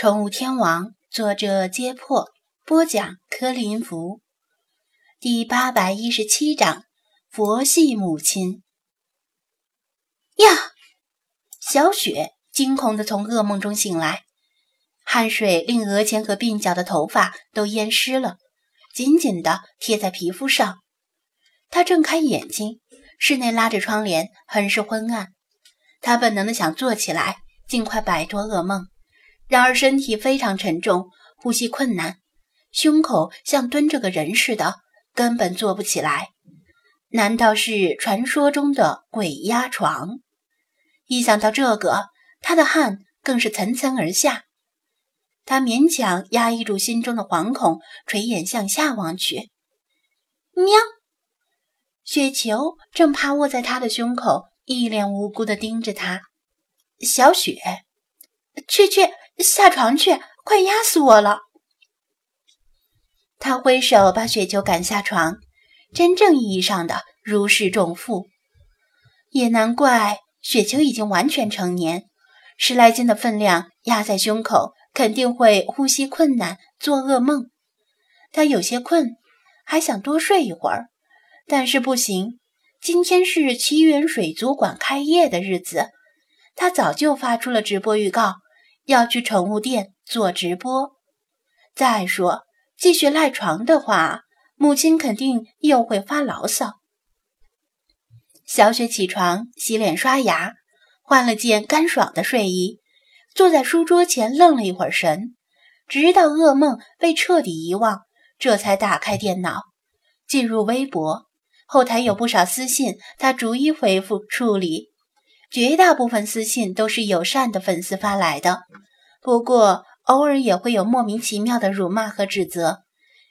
宠物天王，作者：揭破，播讲：柯林福。第八百一十七章：佛系母亲。呀！小雪惊恐地从噩梦中醒来，汗水令额前和鬓角的头发都淹湿了，紧紧地贴在皮肤上。她睁开眼睛，室内拉着窗帘，很是昏暗。她本能地想坐起来，尽快摆脱噩梦。然而身体非常沉重，呼吸困难，胸口像蹲着个人似的，根本坐不起来。难道是传说中的鬼压床？一想到这个，他的汗更是层层而下。他勉强压抑住心中的惶恐，垂眼向下望去。喵！雪球正趴卧在他的胸口，一脸无辜地盯着他。小雪，去去。下床去！快压死我了！他挥手把雪球赶下床，真正意义上的如释重负。也难怪雪球已经完全成年，十来斤的分量压在胸口，肯定会呼吸困难，做噩梦。他有些困，还想多睡一会儿，但是不行。今天是奇缘水族馆开业的日子，他早就发出了直播预告。要去宠物店做直播。再说，继续赖床的话，母亲肯定又会发牢骚。小雪起床，洗脸刷牙，换了件干爽的睡衣，坐在书桌前愣了一会儿神，直到噩梦被彻底遗忘，这才打开电脑，进入微博。后台有不少私信，他逐一回复处理。绝大部分私信都是友善的粉丝发来的，不过偶尔也会有莫名其妙的辱骂和指责，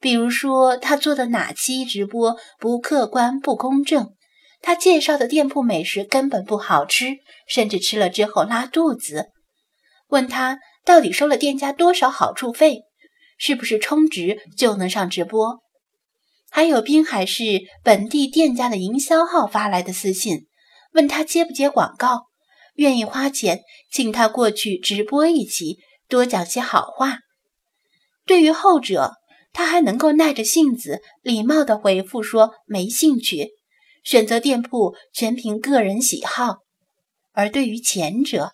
比如说他做的哪期直播不客观、不公正，他介绍的店铺美食根本不好吃，甚至吃了之后拉肚子。问他到底收了店家多少好处费，是不是充值就能上直播？还有滨海市本地店家的营销号发来的私信。问他接不接广告，愿意花钱请他过去直播一起，多讲些好话。对于后者，他还能够耐着性子礼貌地回复说没兴趣，选择店铺全凭个人喜好。而对于前者，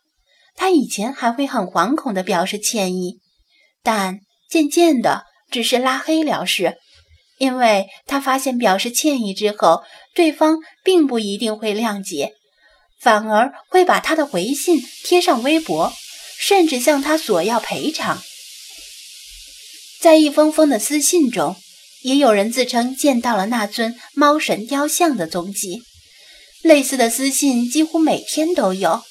他以前还会很惶恐地表示歉意，但渐渐的只是拉黑了事。因为他发现表示歉意之后，对方并不一定会谅解，反而会把他的回信贴上微博，甚至向他索要赔偿。在一封封的私信中，也有人自称见到了那尊猫神雕像的踪迹。类似的私信几乎每天都有。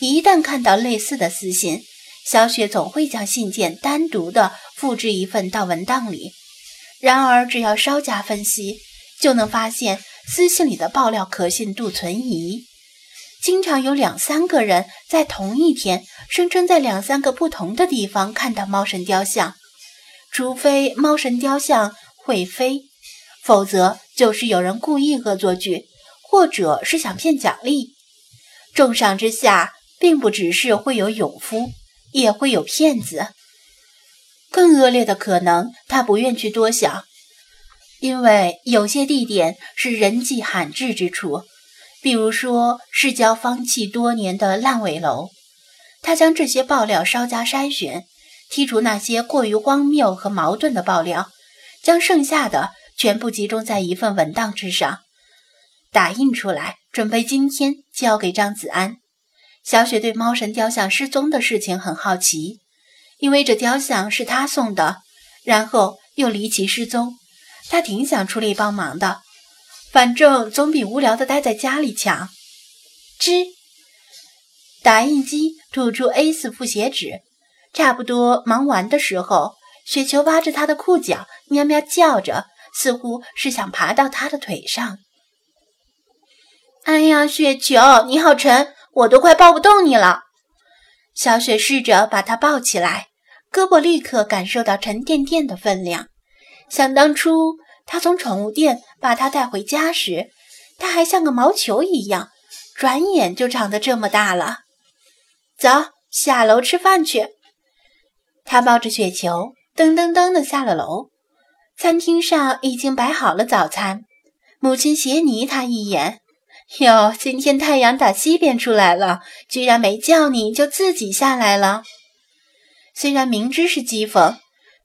一旦看到类似的私信，小雪总会将信件单独的复制一份到文档里。然而，只要稍加分析，就能发现私信里的爆料可信度存疑。经常有两三个人在同一天声称在两三个不同的地方看到猫神雕像，除非猫神雕像会飞，否则就是有人故意恶作剧，或者是想骗奖励。重赏之下，并不只是会有勇夫，也会有骗子。更恶劣的可能，他不愿去多想，因为有些地点是人迹罕至之处，比如说市郊荒弃多年的烂尾楼。他将这些爆料稍加筛选，剔除那些过于荒谬和矛盾的爆料，将剩下的全部集中在一份文档之上，打印出来，准备今天交给张子安。小雪对猫神雕像失踪的事情很好奇。因为这雕像是他送的，然后又离奇失踪，他挺想出力帮忙的，反正总比无聊的待在家里强。吱，打印机吐出 A4 复写纸，差不多忙完的时候，雪球挖着他的裤脚，喵喵叫着，似乎是想爬到他的腿上。哎呀，雪球，你好沉，我都快抱不动你了。小雪试着把他抱起来。胳膊立刻感受到沉甸甸的分量。想当初，他从宠物店把它带回家时，它还像个毛球一样，转眼就长得这么大了。走，下楼吃饭去。他抱着雪球，噔噔噔的下了楼。餐厅上已经摆好了早餐。母亲斜睨他一眼：“哟，今天太阳打西边出来了，居然没叫你就自己下来了。”虽然明知是讥讽，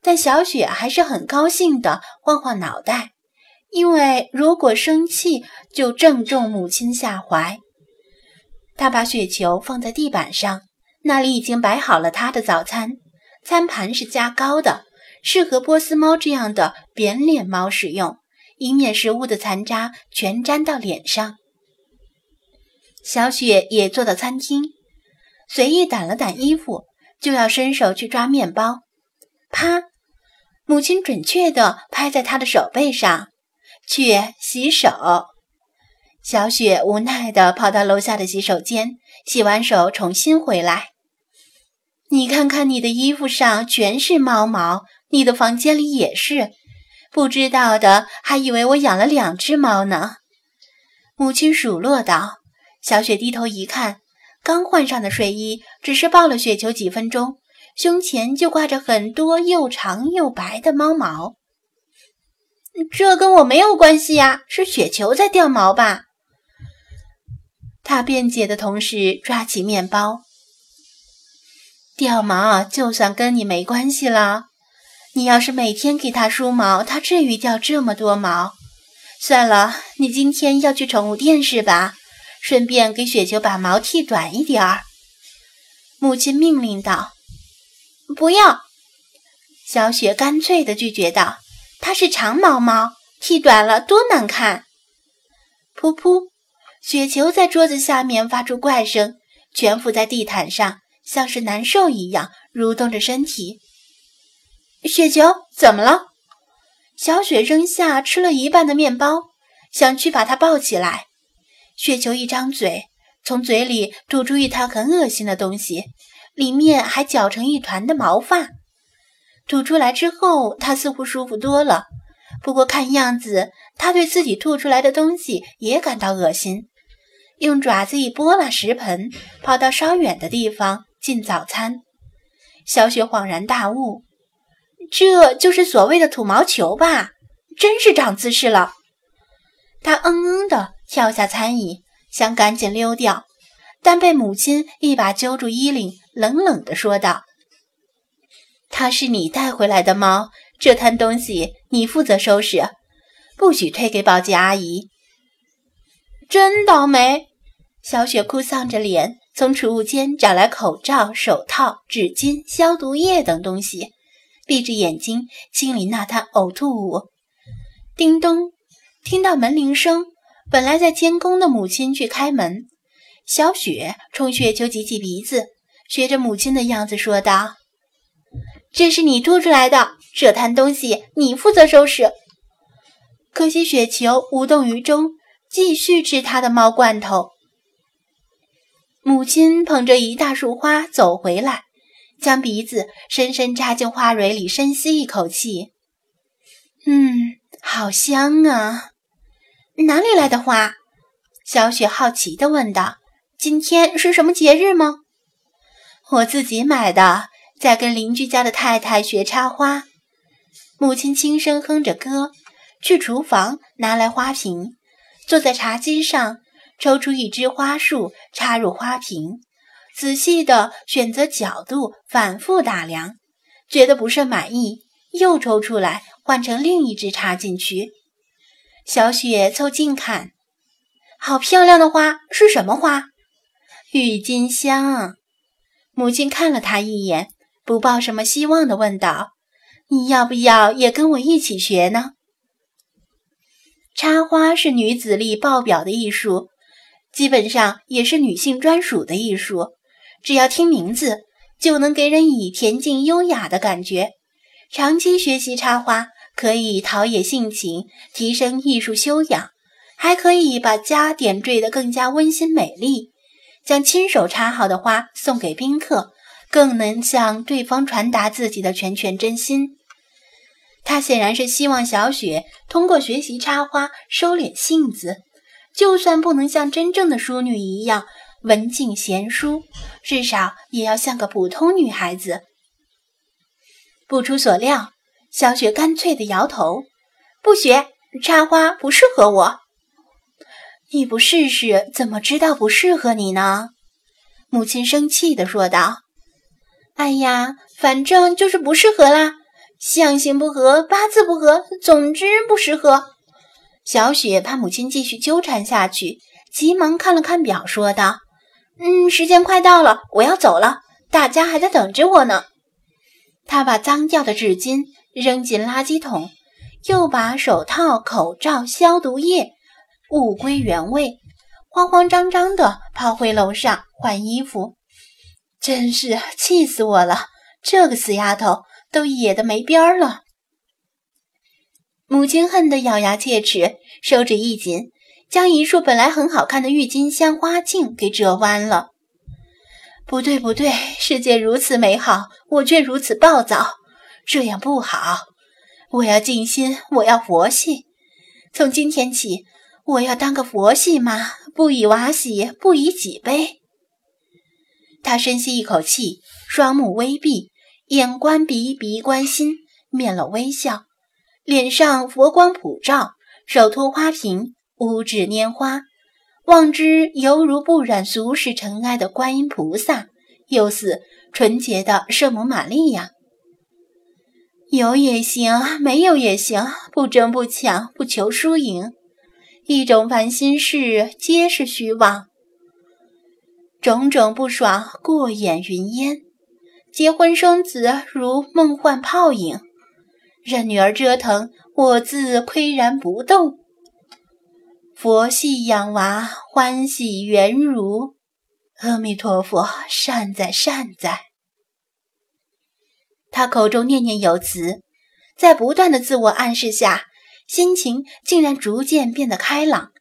但小雪还是很高兴的，晃晃脑袋，因为如果生气，就正中母亲下怀。她把雪球放在地板上，那里已经摆好了她的早餐，餐盘是加高的，适合波斯猫这样的扁脸猫使用。以免食物的残渣全粘到脸上。小雪也坐到餐厅，随意掸了掸衣服，就要伸手去抓面包。啪！母亲准确地拍在她的手背上，去洗手。小雪无奈地跑到楼下的洗手间，洗完手重新回来。你看看你的衣服上全是猫毛，你的房间里也是。不知道的还以为我养了两只猫呢。母亲数落道。小雪低头一看，刚换上的睡衣只是抱了雪球几分钟，胸前就挂着很多又长又白的猫毛。这跟我没有关系呀，是雪球在掉毛吧？他辩解的同时抓起面包。掉毛就算跟你没关系了。你要是每天给它梳毛，它至于掉这么多毛？算了，你今天要去宠物店是吧？顺便给雪球把毛剃短一点儿。母亲命令道：“不要！”小雪干脆地拒绝道：“它是长毛猫，剃短了多难看。”噗噗，雪球在桌子下面发出怪声，蜷伏在地毯上，像是难受一样蠕动着身体。雪球怎么了？小雪扔下吃了一半的面包，想去把它抱起来。雪球一张嘴，从嘴里吐出一滩很恶心的东西，里面还搅成一团的毛发。吐出来之后，它似乎舒服多了。不过看样子，它对自己吐出来的东西也感到恶心。用爪子一拨拉食盆，跑到稍远的地方进早餐。小雪恍然大悟。这就是所谓的土毛球吧？真是长姿势了。他嗯嗯的跳下餐椅，想赶紧溜掉，但被母亲一把揪住衣领，冷冷地说道：“它是你带回来的猫，这摊东西你负责收拾，不许推给保洁阿姨。”真倒霉！小雪哭丧着脸，从储物间找来口罩、手套、纸巾、消毒液等东西。闭着眼睛清理那滩呕吐物。叮咚，听到门铃声，本来在监工的母亲去开门。小雪冲雪球挤挤鼻子，学着母亲的样子说道：“这是你吐出来的，这滩东西你负责收拾。”可惜雪球无动于衷，继续吃他的猫罐头。母亲捧着一大束花走回来。将鼻子深深扎进花蕊里，深吸一口气。嗯，好香啊！哪里来的花？小雪好奇地问道：“今天是什么节日吗？”我自己买的，在跟邻居家的太太学插花。母亲轻声哼着歌，去厨房拿来花瓶，坐在茶几上，抽出一枝花束，插入花瓶。仔细地选择角度，反复打量，觉得不甚满意，又抽出来换成另一只插进去。小雪凑近看，好漂亮的花，是什么花？郁金香。母亲看了他一眼，不抱什么希望的问道：“你要不要也跟我一起学呢？”插花是女子力爆表的艺术，基本上也是女性专属的艺术。只要听名字，就能给人以恬静优雅的感觉。长期学习插花，可以陶冶性情，提升艺术修养，还可以把家点缀得更加温馨美丽。将亲手插好的花送给宾客，更能向对方传达自己的拳拳真心。他显然是希望小雪通过学习插花收敛性子，就算不能像真正的淑女一样。文静贤淑，至少也要像个普通女孩子。不出所料，小雪干脆地摇头：“不学插花，不适合我。”你不试试，怎么知道不适合你呢？母亲生气地说道：“哎呀，反正就是不适合啦，相性不合，八字不合，总之不适合。”小雪怕母亲继续纠缠下去，急忙看了看表，说道：“嗯，时间快到了，我要走了，大家还在等着我呢。”他把脏掉的纸巾扔进垃圾桶，又把手套、口罩、消毒液。物归原位，慌慌张张地跑回楼上换衣服，真是气死我了！这个死丫头都野得没边儿了。母亲恨得咬牙切齿，手指一紧，将一束本来很好看的郁金香花茎给折弯了。不对，不对，世界如此美好，我却如此暴躁，这样不好。我要静心，我要佛系。从今天起。我要当个佛系妈，不以娃喜，不以己悲。他深吸一口气，双目微闭，眼观鼻，鼻观心，面露微笑，脸上佛光普照，手托花瓶，五指拈花，望之犹如不染俗世尘埃的观音菩萨，又似纯洁的圣母玛利亚。有也行，没有也行，不争不抢，不求输赢。一种烦心事，皆是虚妄；种种不爽，过眼云烟。结婚生子，如梦幻泡影。任女儿折腾，我自岿然不动。佛系养娃，欢喜圆如。阿弥陀佛，善哉善哉。他口中念念有词，在不断的自我暗示下。心情竟然逐渐变得开朗，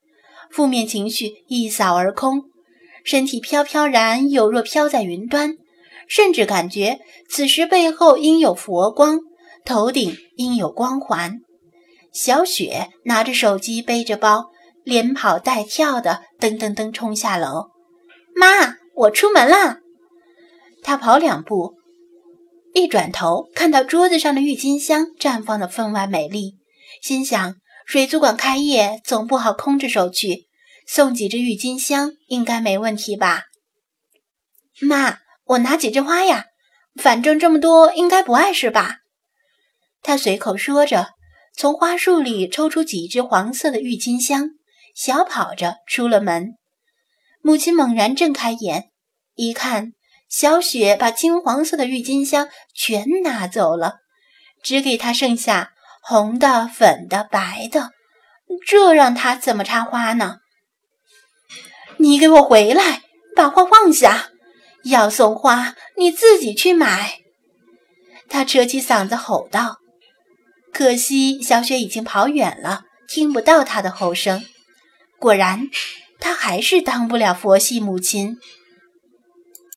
负面情绪一扫而空，身体飘飘然，有若飘在云端，甚至感觉此时背后应有佛光，头顶应有光环。小雪拿着手机，背着包，连跑带跳的噔噔噔冲下楼。妈，我出门啦！她跑两步，一转头看到桌子上的郁金香绽放的分外美丽。心想，水族馆开业总不好空着手去，送几支郁金香应该没问题吧？妈，我拿几枝花呀？反正这么多，应该不碍事吧？他随口说着，从花束里抽出几支黄色的郁金香，小跑着出了门。母亲猛然睁开眼，一看，小雪把金黄色的郁金香全拿走了，只给他剩下。红的、粉的、白的，这让他怎么插花呢？你给我回来，把花放下！要送花，你自己去买。他扯起嗓子吼道。可惜小雪已经跑远了，听不到他的吼声。果然，他还是当不了佛系母亲。